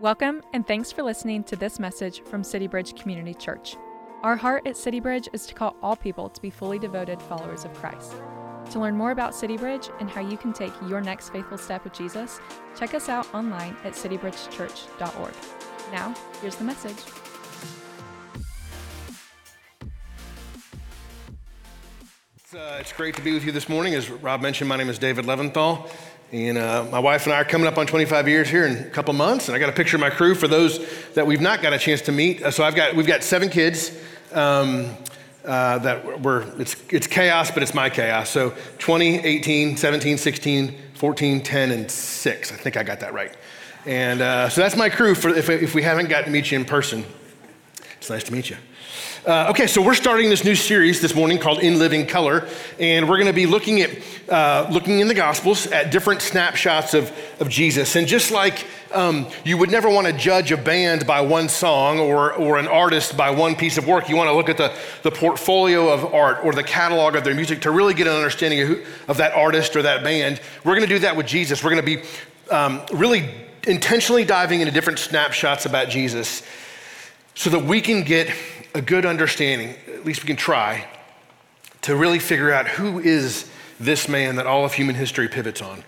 Welcome, and thanks for listening to this message from City Bridge Community Church. Our heart at City Bridge is to call all people to be fully devoted followers of Christ. To learn more about City Bridge and how you can take your next faithful step with Jesus, check us out online at citybridgechurch.org. Now, here's the message. It's, uh, it's great to be with you this morning. As Rob mentioned, my name is David Leventhal. And uh, my wife and I are coming up on 25 years here in a couple months, and I got a picture of my crew for those that we've not got a chance to meet. Uh, so I've got we've got seven kids. Um, uh, that were it's it's chaos, but it's my chaos. So 20, 18, 17, 16, 14, 10, and six. I think I got that right. And uh, so that's my crew. For if, if we haven't gotten to meet you in person, it's nice to meet you. Uh, okay, so we're starting this new series this morning called In Living Color, and we're going to be looking at uh, looking in the Gospels at different snapshots of, of Jesus. And just like um, you would never want to judge a band by one song or, or an artist by one piece of work, you want to look at the, the portfolio of art or the catalog of their music to really get an understanding of, who, of that artist or that band. We're going to do that with Jesus. We're going to be um, really intentionally diving into different snapshots about Jesus so that we can get a good understanding, at least we can try, to really figure out who is this man that all of human history pivots on.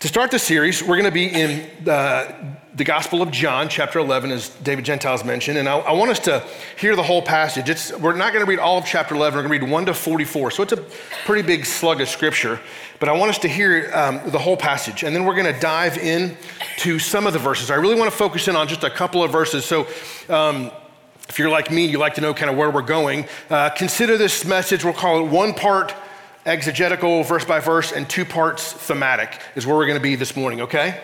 To start the series, we're going to be in uh, the Gospel of John, chapter 11, as David Gentiles mentioned. And I, I want us to hear the whole passage. It's, we're not going to read all of chapter 11, we're going to read 1 to 44. So it's a pretty big slug of scripture. But I want us to hear um, the whole passage. And then we're going to dive in to some of the verses. I really want to focus in on just a couple of verses. So, um, if you're like me, you like to know kind of where we're going, uh, consider this message, we'll call it one part exegetical, verse by verse, and two parts thematic, is where we're going to be this morning, okay?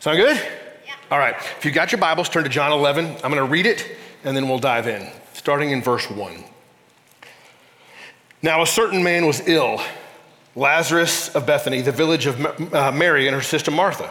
Sound good? Yeah. All right. If you've got your Bibles, turn to John 11. I'm going to read it, and then we'll dive in, starting in verse 1. Now, a certain man was ill, Lazarus of Bethany, the village of uh, Mary and her sister Martha.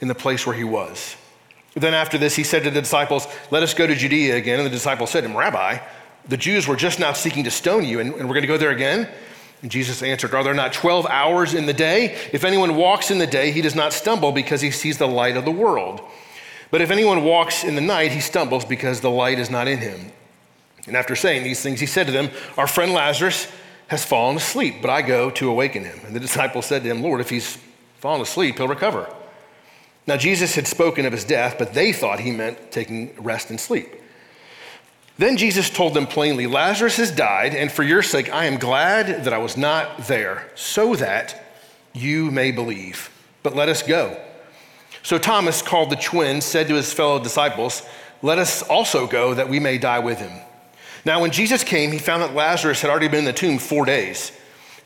in the place where he was. Then after this, he said to the disciples, Let us go to Judea again. And the disciples said to him, Rabbi, the Jews were just now seeking to stone you, and, and we're going to go there again? And Jesus answered, Are there not 12 hours in the day? If anyone walks in the day, he does not stumble because he sees the light of the world. But if anyone walks in the night, he stumbles because the light is not in him. And after saying these things, he said to them, Our friend Lazarus has fallen asleep, but I go to awaken him. And the disciples said to him, Lord, if he's fallen asleep, he'll recover. Now, Jesus had spoken of his death, but they thought he meant taking rest and sleep. Then Jesus told them plainly, Lazarus has died, and for your sake I am glad that I was not there, so that you may believe. But let us go. So Thomas, called the twin, said to his fellow disciples, Let us also go, that we may die with him. Now, when Jesus came, he found that Lazarus had already been in the tomb four days.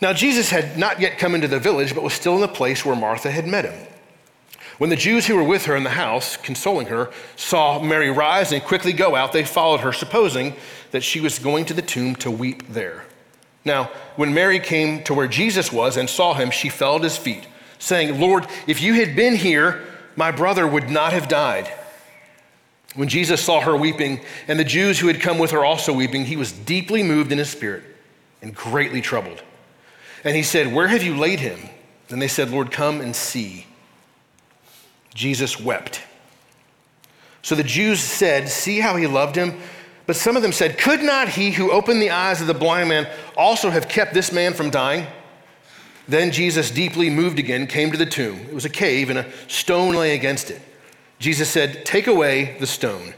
Now, Jesus had not yet come into the village, but was still in the place where Martha had met him. When the Jews who were with her in the house, consoling her, saw Mary rise and quickly go out, they followed her, supposing that she was going to the tomb to weep there. Now, when Mary came to where Jesus was and saw him, she fell at his feet, saying, Lord, if you had been here, my brother would not have died. When Jesus saw her weeping, and the Jews who had come with her also weeping, he was deeply moved in his spirit and greatly troubled. And he said, Where have you laid him? And they said, Lord, come and see. Jesus wept. So the Jews said, See how he loved him? But some of them said, Could not he who opened the eyes of the blind man also have kept this man from dying? Then Jesus, deeply moved again, came to the tomb. It was a cave, and a stone lay against it. Jesus said, Take away the stone.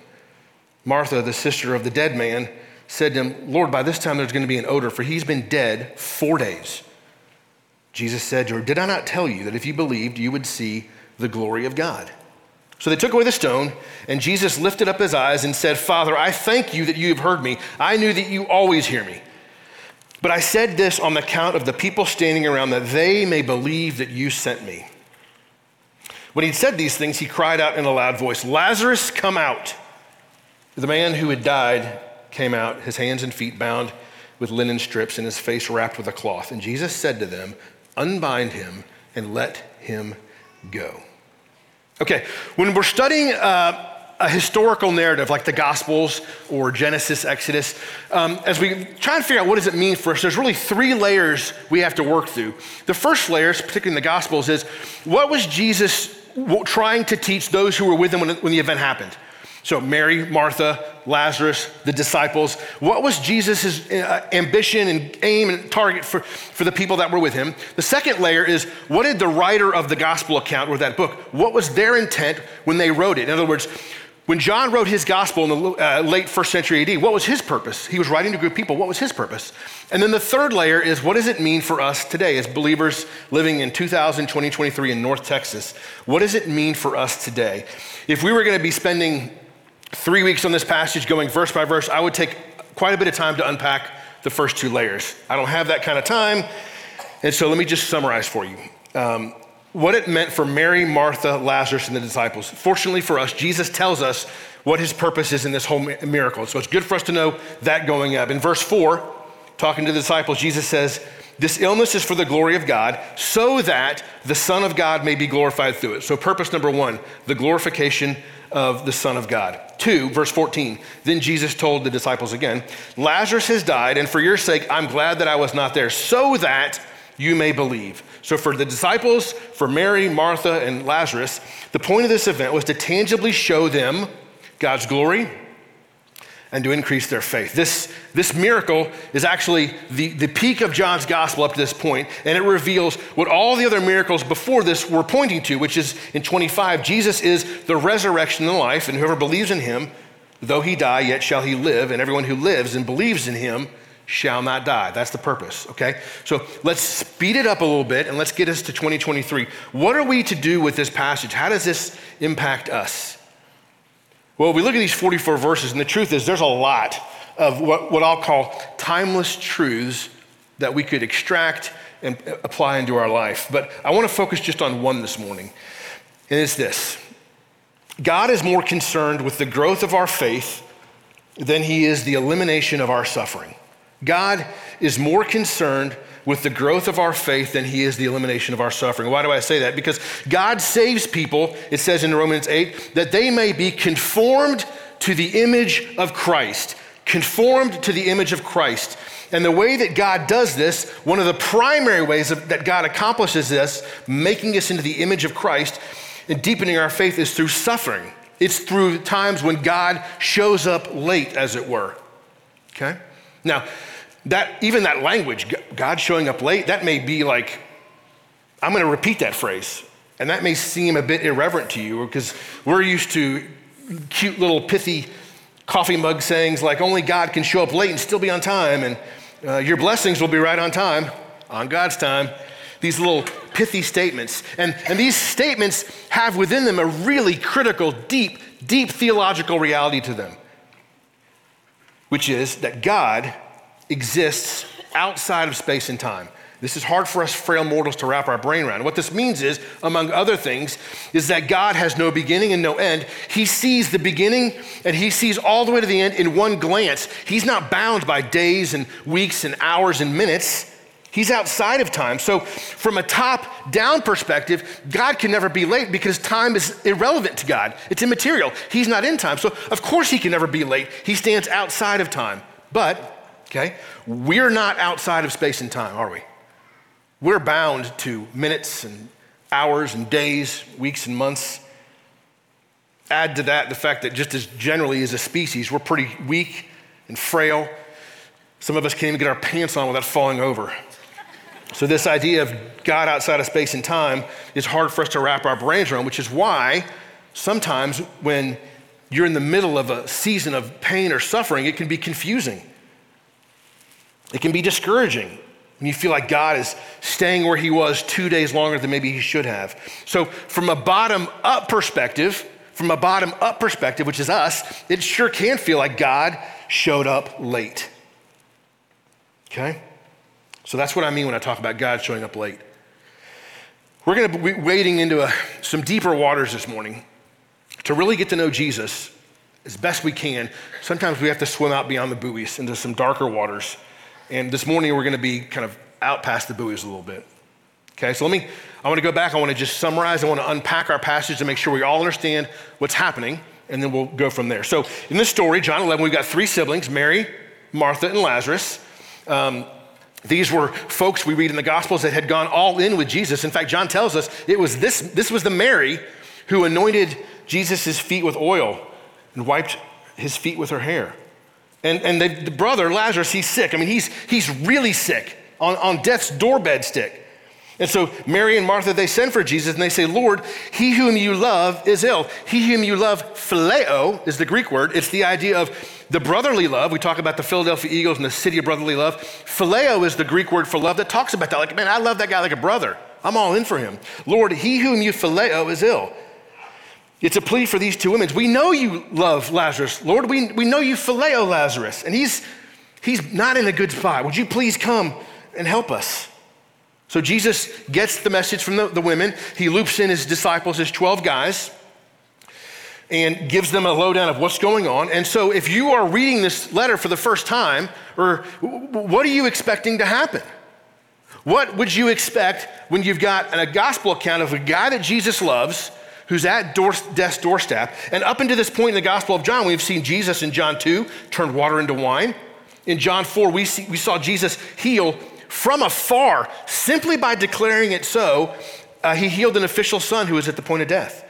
Martha, the sister of the dead man, said to him, Lord, by this time there's going to be an odor, for he's been dead four days. Jesus said to her, Did I not tell you that if you believed, you would see the glory of God? So they took away the stone, and Jesus lifted up his eyes and said, Father, I thank you that you have heard me. I knew that you always hear me. But I said this on the account of the people standing around, that they may believe that you sent me. When he'd said these things, he cried out in a loud voice, Lazarus, come out. The man who had died came out, his hands and feet bound with linen strips and his face wrapped with a cloth. And Jesus said to them, Unbind him and let him go. Okay, when we're studying uh, a historical narrative like the Gospels or Genesis, Exodus, um, as we try and figure out what does it mean for us, there's really three layers we have to work through. The first layer, particularly in the Gospels, is what was Jesus trying to teach those who were with him when, when the event happened? So, Mary, Martha, Lazarus, the disciples. What was Jesus' uh, ambition and aim and target for, for the people that were with him? The second layer is what did the writer of the gospel account or that book, what was their intent when they wrote it? In other words, when John wrote his gospel in the uh, late first century AD, what was his purpose? He was writing to a group of people. What was his purpose? And then the third layer is what does it mean for us today as believers living in 2000, 2023 in North Texas? What does it mean for us today? If we were going to be spending three weeks on this passage, going verse by verse, I would take quite a bit of time to unpack the first two layers. I don't have that kind of time. And so let me just summarize for you um, what it meant for Mary, Martha, Lazarus, and the disciples. Fortunately for us, Jesus tells us what his purpose is in this whole miracle. So it's good for us to know that going up. In verse 4, talking to the disciples, Jesus says, This illness is for the glory of God, so that the Son of God may be glorified through it. So, purpose number one, the glorification of the Son of God. 2, verse 14. Then Jesus told the disciples again, Lazarus has died, and for your sake, I'm glad that I was not there, so that you may believe. So, for the disciples, for Mary, Martha, and Lazarus, the point of this event was to tangibly show them God's glory and to increase their faith. This, this miracle is actually the, the peak of John's gospel up to this point, and it reveals what all the other miracles before this were pointing to, which is in 25, Jesus is the resurrection and life, and whoever believes in him, though he die, yet shall he live, and everyone who lives and believes in him shall not die. That's the purpose, okay? So let's speed it up a little bit and let's get us to 2023. What are we to do with this passage? How does this impact us? Well, we look at these 44 verses, and the truth is there's a lot of what, what I'll call timeless truths that we could extract and apply into our life. But I want to focus just on one this morning, and it's this God is more concerned with the growth of our faith than he is the elimination of our suffering. God is more concerned with the growth of our faith than he is the elimination of our suffering. Why do I say that? Because God saves people, it says in Romans 8, that they may be conformed to the image of Christ. Conformed to the image of Christ. And the way that God does this, one of the primary ways that God accomplishes this, making us into the image of Christ and deepening our faith, is through suffering. It's through times when God shows up late, as it were. Okay? Now, that even that language, God showing up late, that may be like, I'm going to repeat that phrase. And that may seem a bit irreverent to you because we're used to cute little pithy coffee mug sayings like only God can show up late and still be on time, and uh, your blessings will be right on time, on God's time. These little pithy statements. And, and these statements have within them a really critical, deep, deep theological reality to them, which is that God exists outside of space and time. This is hard for us frail mortals to wrap our brain around. What this means is, among other things, is that God has no beginning and no end. He sees the beginning and he sees all the way to the end in one glance. He's not bound by days and weeks and hours and minutes. He's outside of time. So, from a top down perspective, God can never be late because time is irrelevant to God. It's immaterial. He's not in time. So, of course, He can never be late. He stands outside of time. But, okay, we're not outside of space and time, are we? We're bound to minutes and hours and days, weeks and months. Add to that the fact that just as generally as a species, we're pretty weak and frail. Some of us can't even get our pants on without falling over. So, this idea of God outside of space and time is hard for us to wrap our brains around, which is why sometimes when you're in the middle of a season of pain or suffering, it can be confusing. It can be discouraging when you feel like God is staying where He was two days longer than maybe He should have. So, from a bottom up perspective, from a bottom up perspective, which is us, it sure can feel like God showed up late. Okay? So that's what I mean when I talk about God showing up late. We're going to be wading into a, some deeper waters this morning to really get to know Jesus as best we can. Sometimes we have to swim out beyond the buoys into some darker waters. And this morning we're going to be kind of out past the buoys a little bit. Okay, so let me, I want to go back. I want to just summarize. I want to unpack our passage to make sure we all understand what's happening, and then we'll go from there. So in this story, John 11, we've got three siblings Mary, Martha, and Lazarus. Um, these were folks we read in the Gospels that had gone all in with Jesus. In fact, John tells us it was this, this was the Mary who anointed Jesus' feet with oil and wiped his feet with her hair. And, and the, the brother, Lazarus, he's sick. I mean, he's, he's really sick on, on death's doorbed stick. And so Mary and Martha, they send for Jesus and they say, Lord, he whom you love is ill. He whom you love, phileo, is the Greek word. It's the idea of the brotherly love. We talk about the Philadelphia Eagles and the city of brotherly love. Phileo is the Greek word for love that talks about that. Like, man, I love that guy like a brother. I'm all in for him. Lord, he whom you phileo is ill. It's a plea for these two women. We know you love Lazarus. Lord, we, we know you phileo Lazarus, and he's, he's not in a good spot. Would you please come and help us? So Jesus gets the message from the, the women. He loops in his disciples, his 12 guys, and gives them a lowdown of what's going on. And so if you are reading this letter for the first time, or what are you expecting to happen? What would you expect when you've got a gospel account of a guy that Jesus loves? Who's at door, death's doorstep. And up until this point in the Gospel of John, we've seen Jesus in John 2 turn water into wine. In John 4, we, see, we saw Jesus heal from afar simply by declaring it so. Uh, he healed an official son who was at the point of death.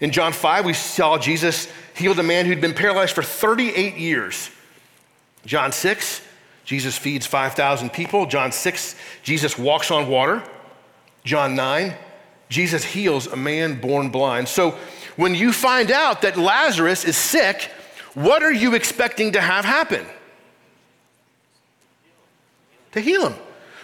In John 5, we saw Jesus healed a man who'd been paralyzed for 38 years. John 6, Jesus feeds 5,000 people. John 6, Jesus walks on water. John 9, Jesus heals a man born blind. So when you find out that Lazarus is sick, what are you expecting to have happen? To heal him.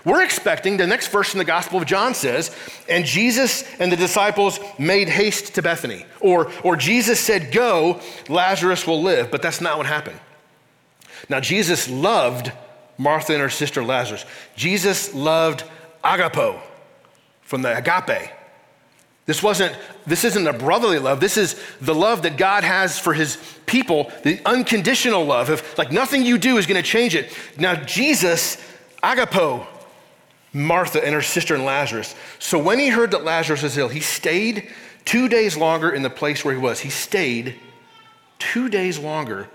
We're expecting the next verse in the Gospel of John says, and Jesus and the disciples made haste to Bethany. Or, or Jesus said, Go, Lazarus will live. But that's not what happened. Now, Jesus loved Martha and her sister Lazarus. Jesus loved agapo from the agape. This wasn't, this isn't a brotherly love. This is the love that God has for his people, the unconditional love of like nothing you do is going to change it. Now, Jesus, agapo, Martha and her sister and Lazarus. So when he heard that Lazarus was ill, he stayed two days longer in the place where he was. He stayed two days longer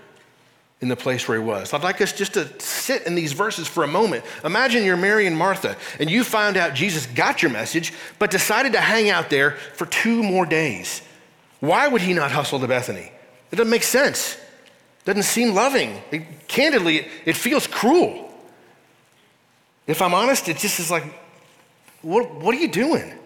in the place where he was. I'd like us just to sit in these verses for a moment. Imagine you're Mary and Martha, and you found out Jesus got your message, but decided to hang out there for two more days. Why would he not hustle to Bethany? It doesn't make sense. It doesn't seem loving. It, candidly, it, it feels cruel. If I'm honest, it just is like, what, what are you doing?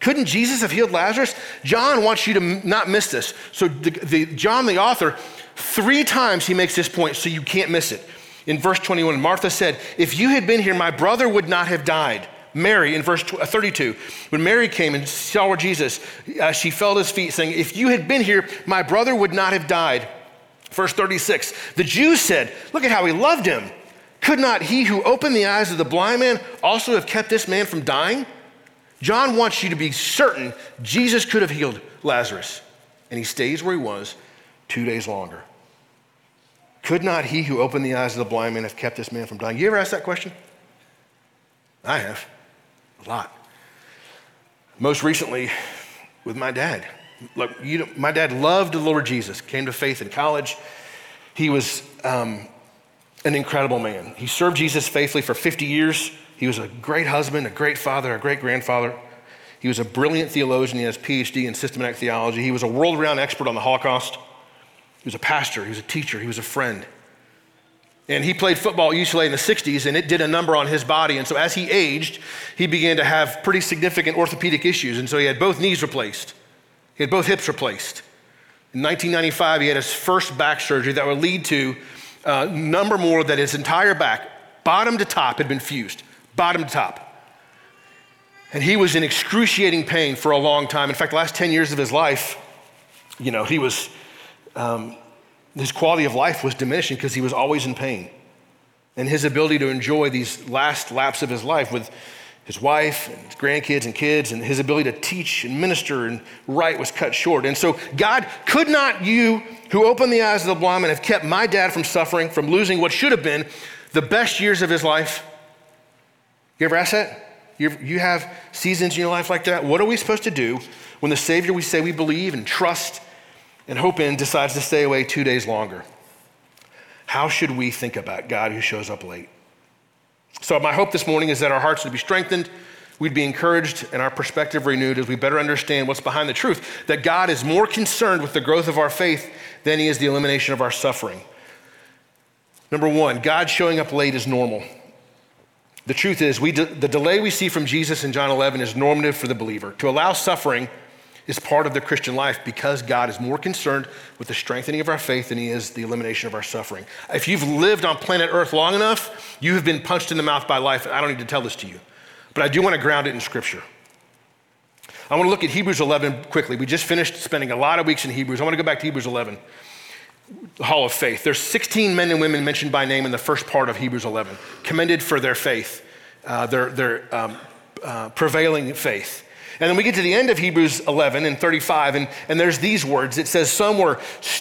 Couldn't Jesus have healed Lazarus? John wants you to not miss this. So, the, the, John, the author, three times he makes this point, so you can't miss it. In verse 21, Martha said, If you had been here, my brother would not have died. Mary, in verse 32, when Mary came and saw where Jesus, uh, she fell at his feet, saying, If you had been here, my brother would not have died. Verse 36, the Jews said, Look at how he loved him. Could not he who opened the eyes of the blind man also have kept this man from dying? John wants you to be certain Jesus could have healed Lazarus, and he stays where he was two days longer. Could not he who opened the eyes of the blind man have kept this man from dying? You ever ask that question? I have, a lot. Most recently, with my dad. Look, my dad loved the Lord Jesus, came to faith in college. He was um, an incredible man. He served Jesus faithfully for 50 years. He was a great husband, a great father, a great grandfather. He was a brilliant theologian. He has a PhD in systematic theology. He was a world renowned expert on the Holocaust. He was a pastor, he was a teacher, he was a friend. And he played football at UCLA in the 60s, and it did a number on his body. And so as he aged, he began to have pretty significant orthopedic issues. And so he had both knees replaced, he had both hips replaced. In 1995, he had his first back surgery that would lead to a uh, number more that his entire back, bottom to top, had been fused, bottom to top. And he was in excruciating pain for a long time. In fact, the last 10 years of his life, you know, he was um, his quality of life was diminishing because he was always in pain. And his ability to enjoy these last laps of his life with his wife and his grandkids and kids and his ability to teach and minister and write was cut short. And so, God, could not you, who opened the eyes of the blind and have kept my dad from suffering, from losing what should have been the best years of his life? You ever ask that? You, you have seasons in your life like that? What are we supposed to do when the Savior we say we believe and trust and hope in decides to stay away two days longer. How should we think about God who shows up late? So, my hope this morning is that our hearts would be strengthened, we'd be encouraged, and our perspective renewed as we better understand what's behind the truth that God is more concerned with the growth of our faith than he is the elimination of our suffering. Number one, God showing up late is normal. The truth is, we de- the delay we see from Jesus in John 11 is normative for the believer. To allow suffering is part of the Christian life because God is more concerned with the strengthening of our faith than he is the elimination of our suffering. If you've lived on planet Earth long enough, you have been punched in the mouth by life. I don't need to tell this to you, but I do want to ground it in Scripture. I want to look at Hebrews 11 quickly. We just finished spending a lot of weeks in Hebrews. I want to go back to Hebrews 11, the Hall of Faith. There's 16 men and women mentioned by name in the first part of Hebrews 11, commended for their faith, uh, their, their um, uh, prevailing faith. And then we get to the end of Hebrews 11 and 35, and, and there's these words. It says, some were,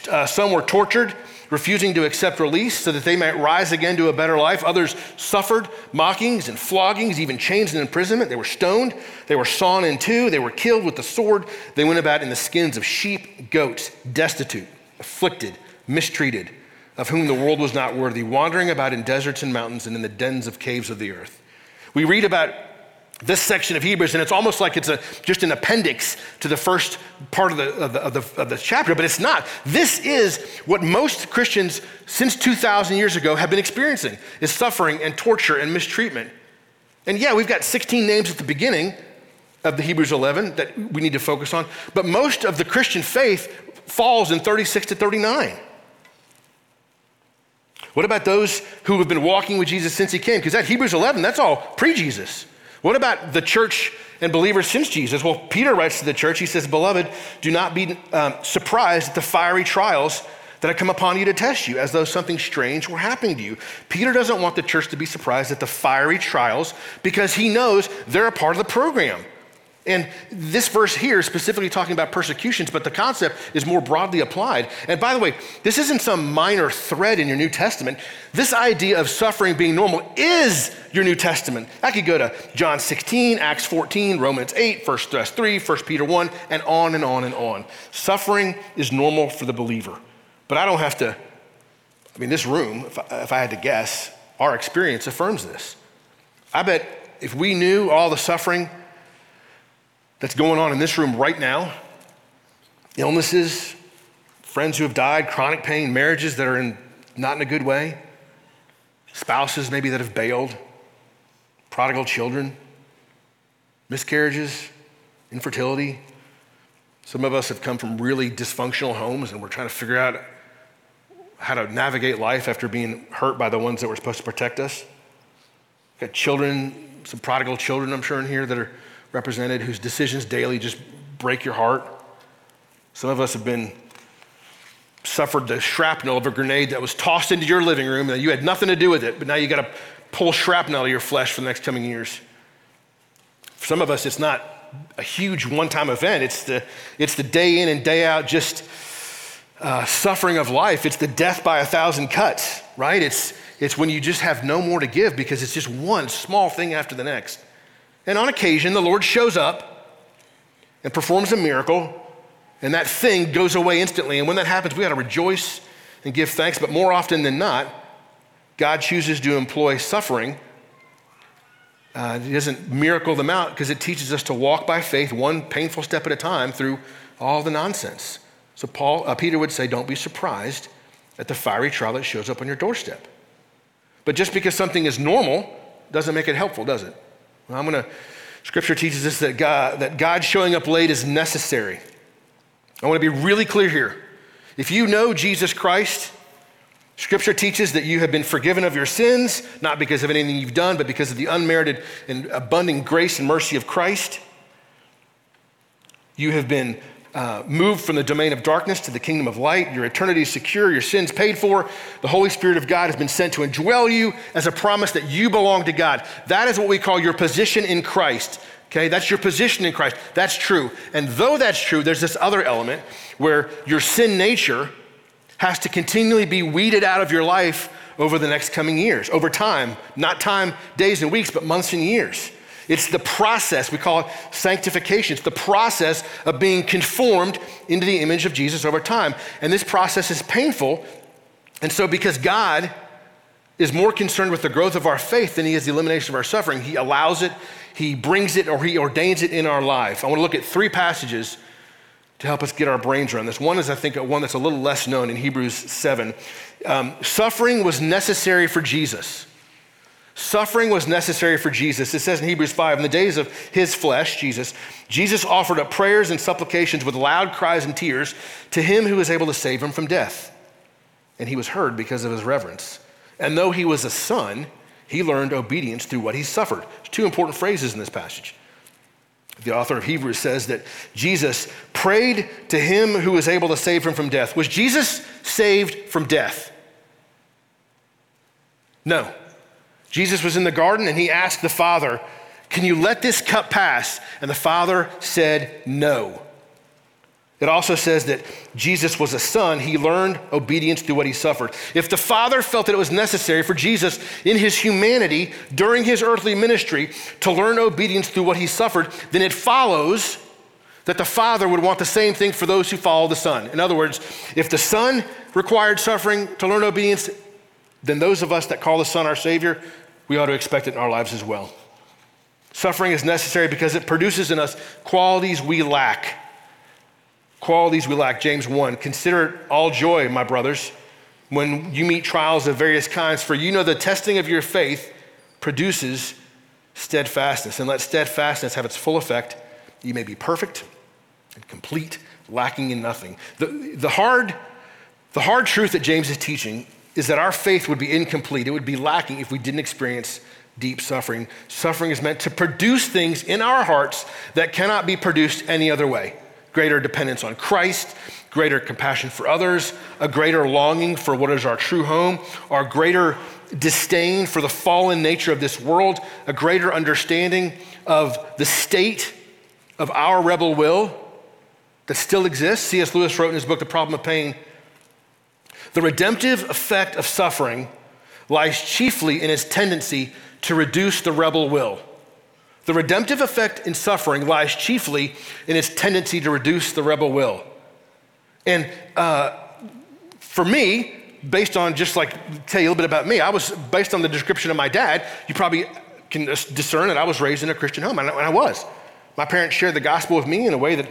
uh, some were tortured, refusing to accept release so that they might rise again to a better life. Others suffered mockings and floggings, even chains and imprisonment. They were stoned. They were sawn in two. They were killed with the sword. They went about in the skins of sheep, goats, destitute, afflicted, mistreated, of whom the world was not worthy, wandering about in deserts and mountains and in the dens of caves of the earth. We read about this section of Hebrews, and it's almost like it's a, just an appendix to the first part of the, of the, of, the, of, the, chapter, but it's not. This is what most Christians since 2,000 years ago have been experiencing, is suffering and torture and mistreatment. And yeah, we've got 16 names at the beginning of the Hebrews 11 that we need to focus on, but most of the Christian faith falls in 36 to 39. What about those who have been walking with Jesus since he came? Because that Hebrews 11, that's all pre-Jesus. What about the church and believers since Jesus? Well, Peter writes to the church, he says, Beloved, do not be um, surprised at the fiery trials that have come upon you to test you, as though something strange were happening to you. Peter doesn't want the church to be surprised at the fiery trials because he knows they're a part of the program. And this verse here is specifically talking about persecutions, but the concept is more broadly applied. And by the way, this isn't some minor thread in your New Testament. This idea of suffering being normal is your New Testament. I could go to John 16, Acts 14, Romans 8, 1 Thess 3, 1 Peter 1, and on and on and on. Suffering is normal for the believer. But I don't have to, I mean, this room, if I, if I had to guess, our experience affirms this. I bet if we knew all the suffering, that's going on in this room right now illnesses, friends who have died, chronic pain, marriages that are in, not in a good way, spouses maybe that have bailed, prodigal children, miscarriages, infertility. Some of us have come from really dysfunctional homes and we're trying to figure out how to navigate life after being hurt by the ones that were supposed to protect us. We've got children, some prodigal children, I'm sure, in here that are represented whose decisions daily just break your heart. Some of us have been suffered the shrapnel of a grenade that was tossed into your living room and you had nothing to do with it, but now you got to pull shrapnel out of your flesh for the next coming years. For some of us, it's not a huge one time event, it's the, it's the day in and day out, just uh, suffering of life, it's the death by a thousand cuts, right? It's, it's when you just have no more to give because it's just one small thing after the next. And on occasion, the Lord shows up and performs a miracle, and that thing goes away instantly. And when that happens, we got to rejoice and give thanks. But more often than not, God chooses to employ suffering. Uh, he doesn't miracle them out because it teaches us to walk by faith, one painful step at a time, through all the nonsense. So Paul, uh, Peter would say, "Don't be surprised at the fiery trial that shows up on your doorstep." But just because something is normal doesn't make it helpful, does it? Well, I'm going to. Scripture teaches us that God, that God showing up late is necessary. I want to be really clear here. If you know Jesus Christ, Scripture teaches that you have been forgiven of your sins, not because of anything you've done, but because of the unmerited and abundant grace and mercy of Christ. You have been uh, moved from the domain of darkness to the kingdom of light. Your eternity is secure, your sins paid for. The Holy Spirit of God has been sent to indwell you as a promise that you belong to God. That is what we call your position in Christ. Okay, that's your position in Christ. That's true. And though that's true, there's this other element where your sin nature has to continually be weeded out of your life over the next coming years, over time, not time, days and weeks, but months and years. It's the process, we call it sanctification. It's the process of being conformed into the image of Jesus over time. And this process is painful. And so, because God is more concerned with the growth of our faith than he is the elimination of our suffering, he allows it, he brings it, or he ordains it in our life. I want to look at three passages to help us get our brains around this. One is, I think, one that's a little less known in Hebrews 7. Um, suffering was necessary for Jesus. Suffering was necessary for Jesus. It says in Hebrews 5 in the days of his flesh, Jesus, Jesus offered up prayers and supplications with loud cries and tears to him who was able to save him from death. And he was heard because of his reverence. And though he was a son, he learned obedience through what he suffered. There's two important phrases in this passage. The author of Hebrews says that Jesus prayed to him who was able to save him from death. Was Jesus saved from death? No. Jesus was in the garden and he asked the Father, Can you let this cup pass? And the Father said, No. It also says that Jesus was a son. He learned obedience through what he suffered. If the Father felt that it was necessary for Jesus in his humanity during his earthly ministry to learn obedience through what he suffered, then it follows that the Father would want the same thing for those who follow the Son. In other words, if the Son required suffering to learn obedience, then those of us that call the Son our Savior we ought to expect it in our lives as well. Suffering is necessary because it produces in us qualities we lack. Qualities we lack. James 1 Consider it all joy, my brothers, when you meet trials of various kinds, for you know the testing of your faith produces steadfastness. And let steadfastness have its full effect. You may be perfect and complete, lacking in nothing. The, the, hard, the hard truth that James is teaching is that our faith would be incomplete. It would be lacking if we didn't experience deep suffering. Suffering is meant to produce things in our hearts that cannot be produced any other way greater dependence on Christ, greater compassion for others, a greater longing for what is our true home, our greater disdain for the fallen nature of this world, a greater understanding of the state of our rebel will that still exists. C.S. Lewis wrote in his book, The Problem of Pain the redemptive effect of suffering lies chiefly in its tendency to reduce the rebel will. The redemptive effect in suffering lies chiefly in its tendency to reduce the rebel will. And uh, for me, based on just like tell you a little bit about me, I was based on the description of my dad. You probably can discern that I was raised in a Christian home, and I was. My parents shared the gospel with me in a way that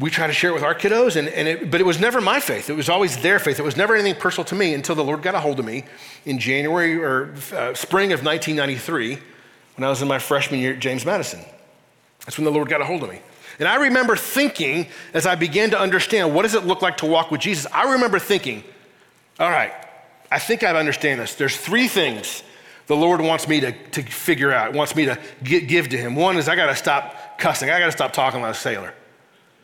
we try to share it with our kiddos, and, and it, but it was never my faith. It was always their faith. It was never anything personal to me until the Lord got a hold of me in January or uh, spring of 1993 when I was in my freshman year at James Madison. That's when the Lord got a hold of me. And I remember thinking, as I began to understand what does it look like to walk with Jesus, I remember thinking, all right, I think I understand this. There's three things the Lord wants me to, to figure out, wants me to give to Him. One is I got to stop cussing, I got to stop talking like a sailor.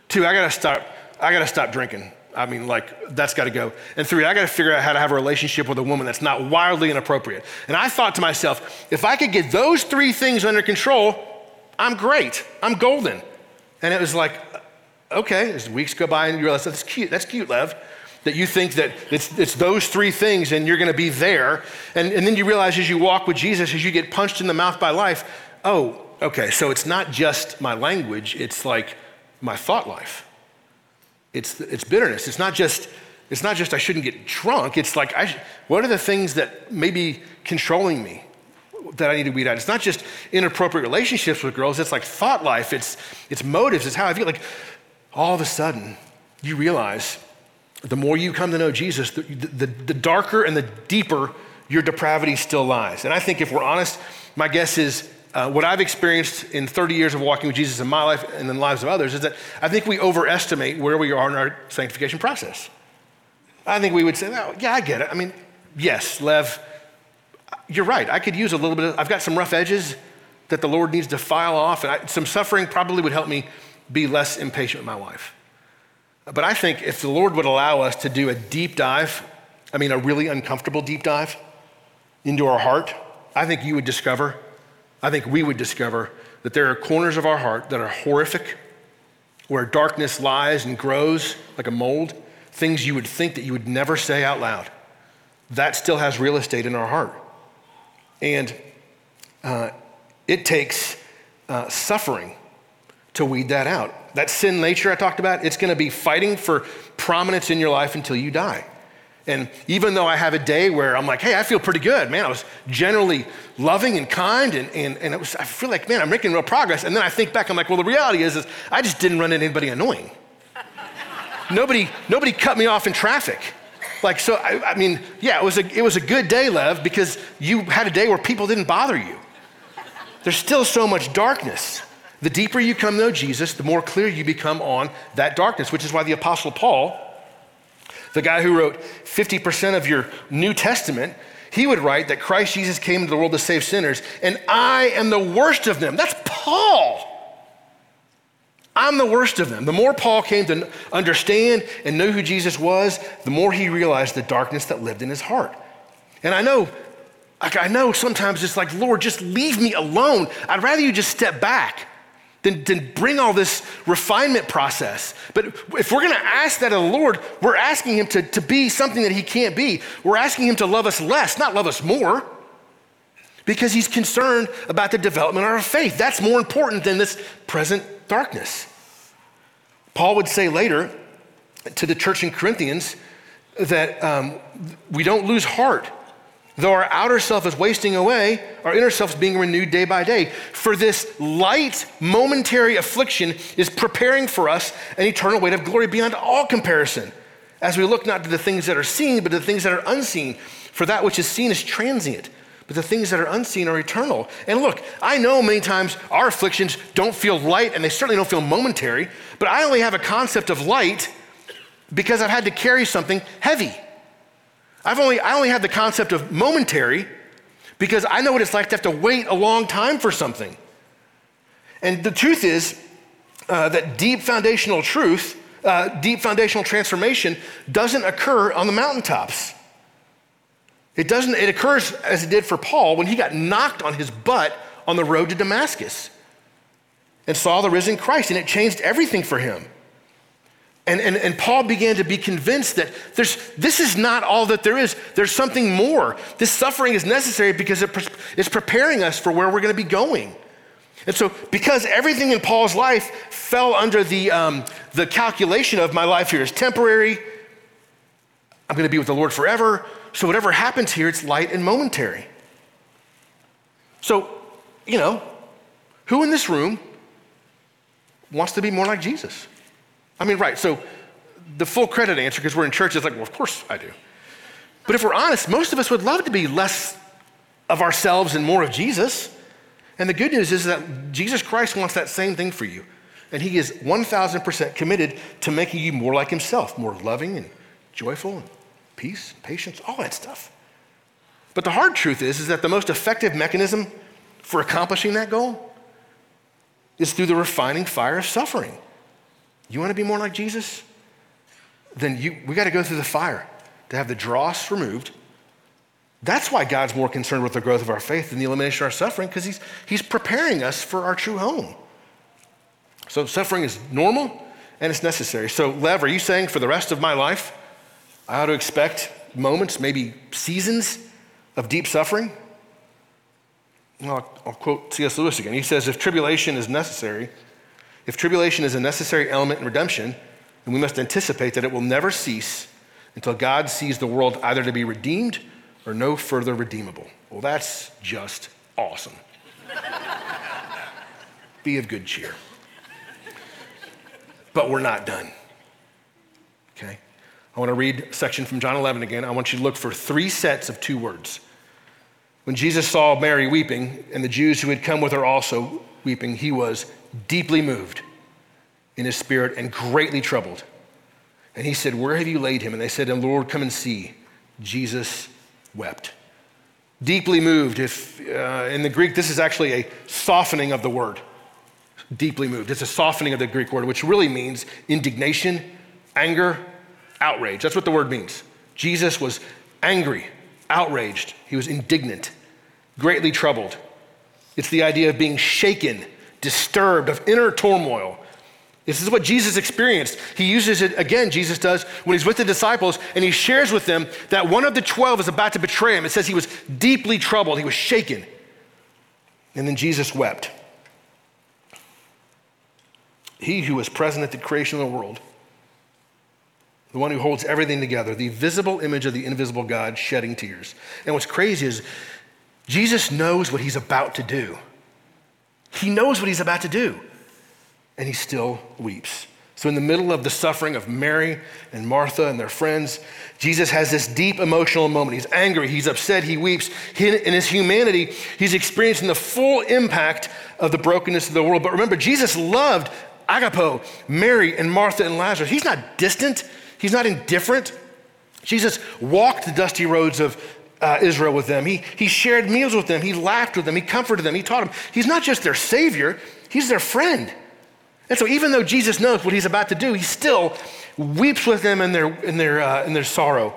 Two, I gotta stop, I gotta stop drinking. I mean, like, that's gotta go. And three, I gotta figure out how to have a relationship with a woman that's not wildly inappropriate. And I thought to myself, if I could get those three things under control, I'm great. I'm golden. And it was like, uh, okay, as weeks go by and you realize, that's cute, that's cute, Lev. that you think that it's, it's those three things and you're going to be there. And, and then you realize as you walk with Jesus, as you get punched in the mouth by life, oh, okay, so it's not just my language, it's like my thought life. It's, it's bitterness. It's not just it's not just I shouldn't get drunk. It's like, I, what are the things that may be controlling me that I need to weed out? It's not just inappropriate relationships with girls. It's like thought life. It's, it's motives. It's how I feel. Like all of a sudden, you realize the more you come to know Jesus, the, the, the darker and the deeper your depravity still lies. And I think if we're honest, my guess is uh, what I've experienced in 30 years of walking with Jesus in my life and in the lives of others is that I think we overestimate where we are in our sanctification process. I think we would say, oh, yeah, I get it. I mean, yes, Lev, you're right. I could use a little bit of, I've got some rough edges that the Lord needs to file off, and I, some suffering probably would help me be less impatient with my wife. But I think if the Lord would allow us to do a deep dive, I mean, a really uncomfortable deep dive into our heart, I think you would discover, I think we would discover that there are corners of our heart that are horrific, where darkness lies and grows like a mold things you would think that you would never say out loud. That still has real estate in our heart. And uh, it takes uh, suffering to weed that out. That sin nature I talked about, it's going to be fighting for prominence in your life until you die. And even though I have a day where I'm like, hey, I feel pretty good, man, I was generally loving and kind, and, and, and it was, I feel like, man, I'm making real progress. And then I think back, I'm like, well, the reality is, is I just didn't run into anybody annoying nobody, nobody cut me off in traffic. Like, so, I, I, mean, yeah, it was, a, it was a good day, Lev, because you had a day where people didn't bother you. There's still so much darkness. The deeper you come though, Jesus, the more clear you become on that darkness, which is why the Apostle Paul, the guy who wrote 50% of your New Testament, he would write that Christ Jesus came into the world to save sinners, and I am the worst of them. That's Paul. I'm the worst of them. The more Paul came to understand and know who Jesus was, the more he realized the darkness that lived in his heart. And I know, like I know sometimes it's like, Lord, just leave me alone. I'd rather you just step back than, than bring all this refinement process. But if we're gonna ask that of the Lord, we're asking him to, to be something that he can't be. We're asking him to love us less, not love us more. Because he's concerned about the development of our faith. That's more important than this present darkness. Paul would say later to the church in Corinthians that um, we don't lose heart. Though our outer self is wasting away, our inner self is being renewed day by day. For this light, momentary affliction is preparing for us an eternal weight of glory beyond all comparison, as we look not to the things that are seen, but to the things that are unseen. For that which is seen is transient, but the things that are unseen are eternal. And look, I know many times our afflictions don't feel light and they certainly don't feel momentary, but I only have a concept of light because I've had to carry something heavy. I've only, I only have the concept of momentary because I know what it's like to have to wait a long time for something. And the truth is uh, that deep foundational truth, uh, deep foundational transformation doesn't occur on the mountaintops. It doesn't, it occurs as it did for Paul when he got knocked on his butt on the road to Damascus and saw the risen Christ, and it changed everything for him. And, and, and Paul began to be convinced that there's, this is not all that there is. There's something more. This suffering is necessary because it, it's preparing us for where we're going to be going. And so, because everything in Paul's life fell under the, um, the calculation of my life here is temporary, I'm going to be with the Lord forever, so whatever happens here, it's light and momentary. So, you know, who in this room wants to be more like Jesus? I mean, right, so the full credit answer, because we're in church, is like, well, of course I do. But if we're honest, most of us would love to be less of ourselves and more of Jesus. And the good news is that Jesus Christ wants that same thing for you. And he is 1000% committed to making you more like himself, more loving and joyful and peace, patience, all that stuff. But the hard truth is, is that the most effective mechanism for accomplishing that goal is through the refining fire of suffering. You want to be more like Jesus? Then you, we got to go through the fire to have the dross removed. That's why God's more concerned with the growth of our faith than the elimination of our suffering, because he's, he's preparing us for our true home. So suffering is normal and it's necessary. So, Lev, are you saying for the rest of my life, I ought to expect moments, maybe seasons of deep suffering. I'll, I'll quote C.S. Lewis again. He says, If tribulation is necessary, if tribulation is a necessary element in redemption, then we must anticipate that it will never cease until God sees the world either to be redeemed or no further redeemable. Well, that's just awesome. be of good cheer. But we're not done. Okay? I want to read a section from John 11 again. I want you to look for three sets of two words. When Jesus saw Mary weeping and the Jews who had come with her also weeping, he was deeply moved in his spirit and greatly troubled. And he said, Where have you laid him? And they said, And Lord, come and see. Jesus wept. Deeply moved. If uh, in the Greek, this is actually a softening of the word. Deeply moved. It's a softening of the Greek word, which really means indignation, anger, outrage. That's what the word means. Jesus was angry, outraged. He was indignant, greatly troubled. It's the idea of being shaken, disturbed, of inner turmoil. This is what Jesus experienced. He uses it again, Jesus does, when he's with the disciples, and he shares with them that one of the 12 is about to betray him. It says he was deeply troubled, he was shaken. And then Jesus wept. He who was present at the creation of the world, the one who holds everything together, the visible image of the invisible God shedding tears. And what's crazy is Jesus knows what he's about to do. He knows what he's about to do and he still weeps. So, in the middle of the suffering of Mary and Martha and their friends, Jesus has this deep emotional moment. He's angry, he's upset, he weeps. In his humanity, he's experiencing the full impact of the brokenness of the world. But remember, Jesus loved Agapo, Mary, and Martha and Lazarus. He's not distant, he's not indifferent. Jesus walked the dusty roads of uh, Israel with them. He, he shared meals with them. He laughed with them. He comforted them. He taught them. He's not just their Savior, He's their friend. And so, even though Jesus knows what he's about to do, he still weeps with them in their, in their, uh, in their sorrow.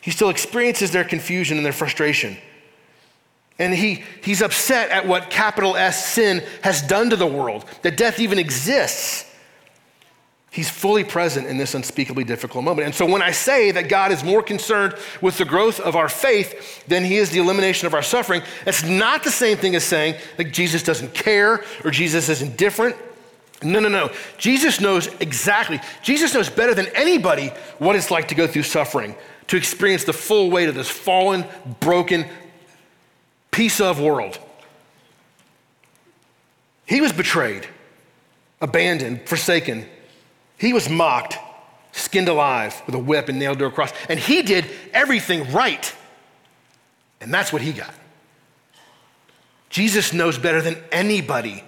He still experiences their confusion and their frustration. And he, he's upset at what capital S sin has done to the world, that death even exists. He's fully present in this unspeakably difficult moment. And so when I say that God is more concerned with the growth of our faith than he is the elimination of our suffering, that's not the same thing as saying that Jesus doesn't care or Jesus is indifferent. No, no, no. Jesus knows exactly, Jesus knows better than anybody what it's like to go through suffering, to experience the full weight of this fallen, broken piece of world. He was betrayed, abandoned, forsaken. He was mocked, skinned alive with a whip and nailed to a cross. And he did everything right. And that's what he got. Jesus knows better than anybody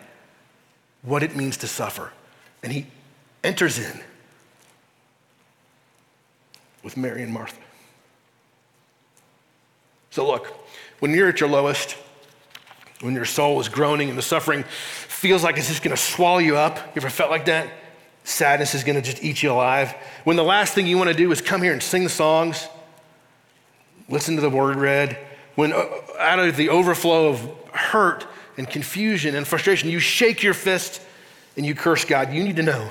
what it means to suffer. And he enters in with Mary and Martha. So, look, when you're at your lowest, when your soul is groaning and the suffering feels like it's just gonna swallow you up, you ever felt like that? Sadness is gonna just eat you alive. When the last thing you wanna do is come here and sing the songs, listen to the word read, when uh, out of the overflow of hurt and confusion and frustration, you shake your fist and you curse God, you need to know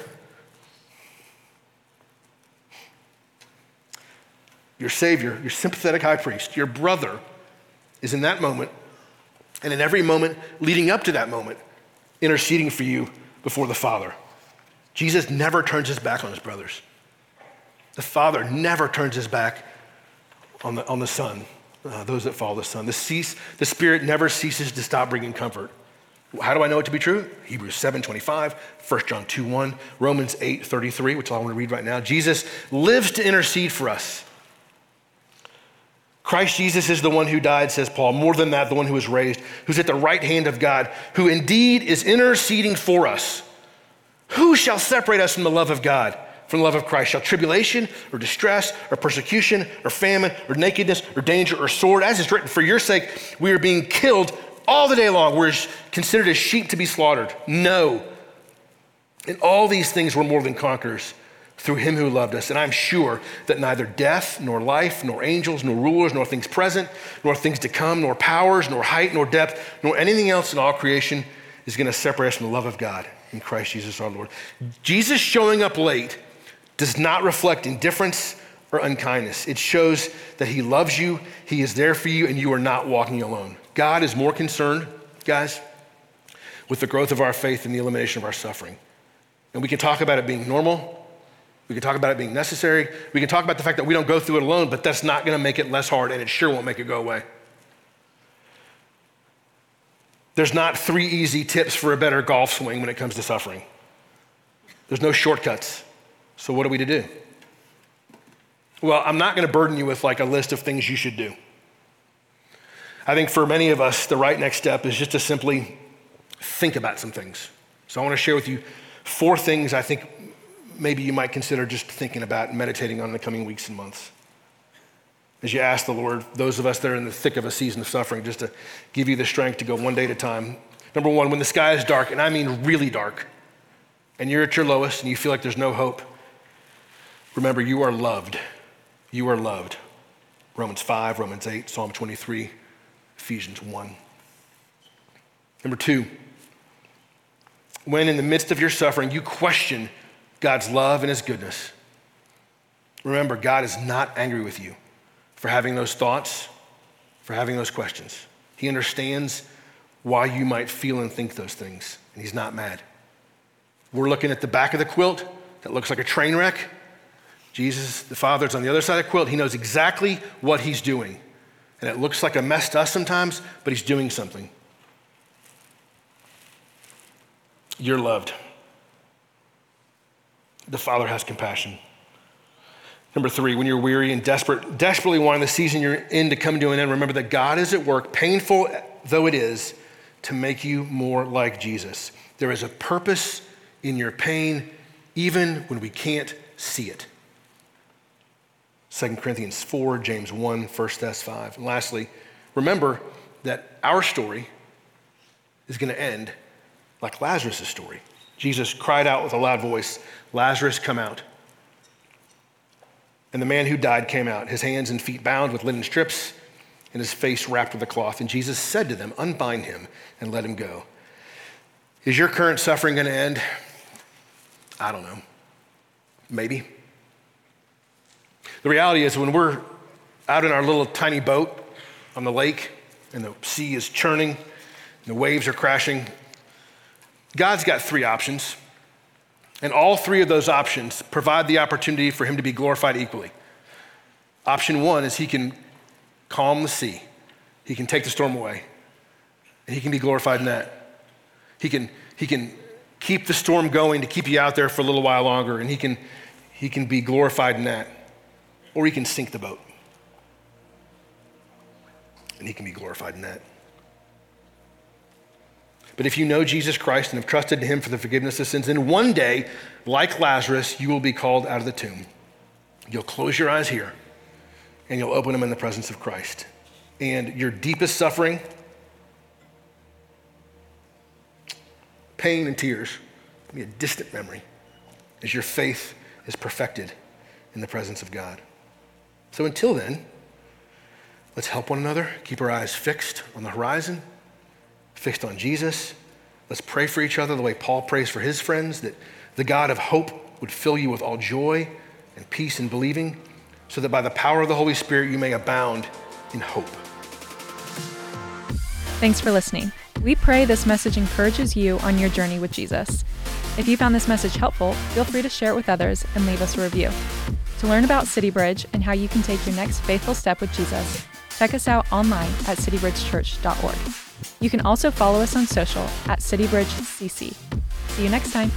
your Savior, your sympathetic high priest, your brother is in that moment and in every moment leading up to that moment, interceding for you before the Father. Jesus never turns his back on his brothers. The Father never turns his back on the, on the Son uh, those that follow the Son. The, cease, the Spirit never ceases to stop bringing comfort. How do I know it to be true? Hebrews 7 25, 1 John 2 1, Romans 8 33, which I want to read right now. Jesus lives to intercede for us. Christ Jesus is the one who died, says Paul. More than that, the one who was raised, who's at the right hand of God, who indeed is interceding for us. Who shall separate us from the love of God? from the love of Christ? Shall tribulation or distress or persecution or famine or nakedness or danger or sword, as is written, for your sake we are being killed all the day long. We're considered as sheep to be slaughtered. No. In all these things we're more than conquerors through him who loved us. And I'm sure that neither death, nor life, nor angels, nor rulers, nor things present, nor things to come, nor powers, nor height, nor depth, nor anything else in all creation is going to separate us from the love of God in Christ Jesus our Lord. Jesus showing up late does not reflect indifference, or unkindness. It shows that He loves you, He is there for you, and you are not walking alone. God is more concerned, guys, with the growth of our faith and the elimination of our suffering. And we can talk about it being normal. We can talk about it being necessary. We can talk about the fact that we don't go through it alone, but that's not going to make it less hard, and it sure won't make it go away. There's not three easy tips for a better golf swing when it comes to suffering. There's no shortcuts. So, what are we to do? Well, I'm not going to burden you with like a list of things you should do. I think for many of us, the right next step is just to simply think about some things. So, I want to share with you four things I think maybe you might consider just thinking about and meditating on in the coming weeks and months. As you ask the Lord, those of us that are in the thick of a season of suffering, just to give you the strength to go one day at a time. Number one, when the sky is dark, and I mean really dark, and you're at your lowest and you feel like there's no hope, remember you are loved. You are loved. Romans 5, Romans 8, Psalm 23, Ephesians 1. Number two, when in the midst of your suffering you question God's love and His goodness, remember God is not angry with you for having those thoughts, for having those questions. He understands why you might feel and think those things, and He's not mad. We're looking at the back of the quilt that looks like a train wreck. Jesus, the Father's on the other side of the quilt. He knows exactly what He's doing. And it looks like a mess to us sometimes, but He's doing something. You're loved. The Father has compassion. Number three, when you're weary and desperate, desperately wanting the season you're in to come to an end, remember that God is at work, painful though it is, to make you more like Jesus. There is a purpose in your pain, even when we can't see it. 2 Corinthians 4, James 1, 1 Thess 5. And lastly, remember that our story is going to end like Lazarus' story. Jesus cried out with a loud voice, Lazarus, come out. And the man who died came out, his hands and feet bound with linen strips, and his face wrapped with a cloth. And Jesus said to them, Unbind him and let him go. Is your current suffering going to end? I don't know. Maybe. The reality is, when we're out in our little tiny boat on the lake and the sea is churning and the waves are crashing, God's got three options. And all three of those options provide the opportunity for him to be glorified equally. Option one is he can calm the sea, he can take the storm away, and he can be glorified in that. He can, he can keep the storm going to keep you out there for a little while longer, and he can, he can be glorified in that. Or he can sink the boat, and he can be glorified in that. But if you know Jesus Christ and have trusted him for the forgiveness of sins, then one day, like Lazarus, you will be called out of the tomb. You'll close your eyes here and you'll open them in the presence of Christ. And your deepest suffering, pain and tears, will be a distant memory as your faith is perfected in the presence of God. So until then, let's help one another, keep our eyes fixed on the horizon fixed on Jesus. Let's pray for each other the way Paul prays for his friends, that the God of hope would fill you with all joy and peace in believing, so that by the power of the Holy Spirit you may abound in hope. Thanks for listening. We pray this message encourages you on your journey with Jesus. If you found this message helpful, feel free to share it with others and leave us a review. To learn about City Bridge and how you can take your next faithful step with Jesus, check us out online at citybridgechurch.org. You can also follow us on social at CityBridgeCC. See you next time.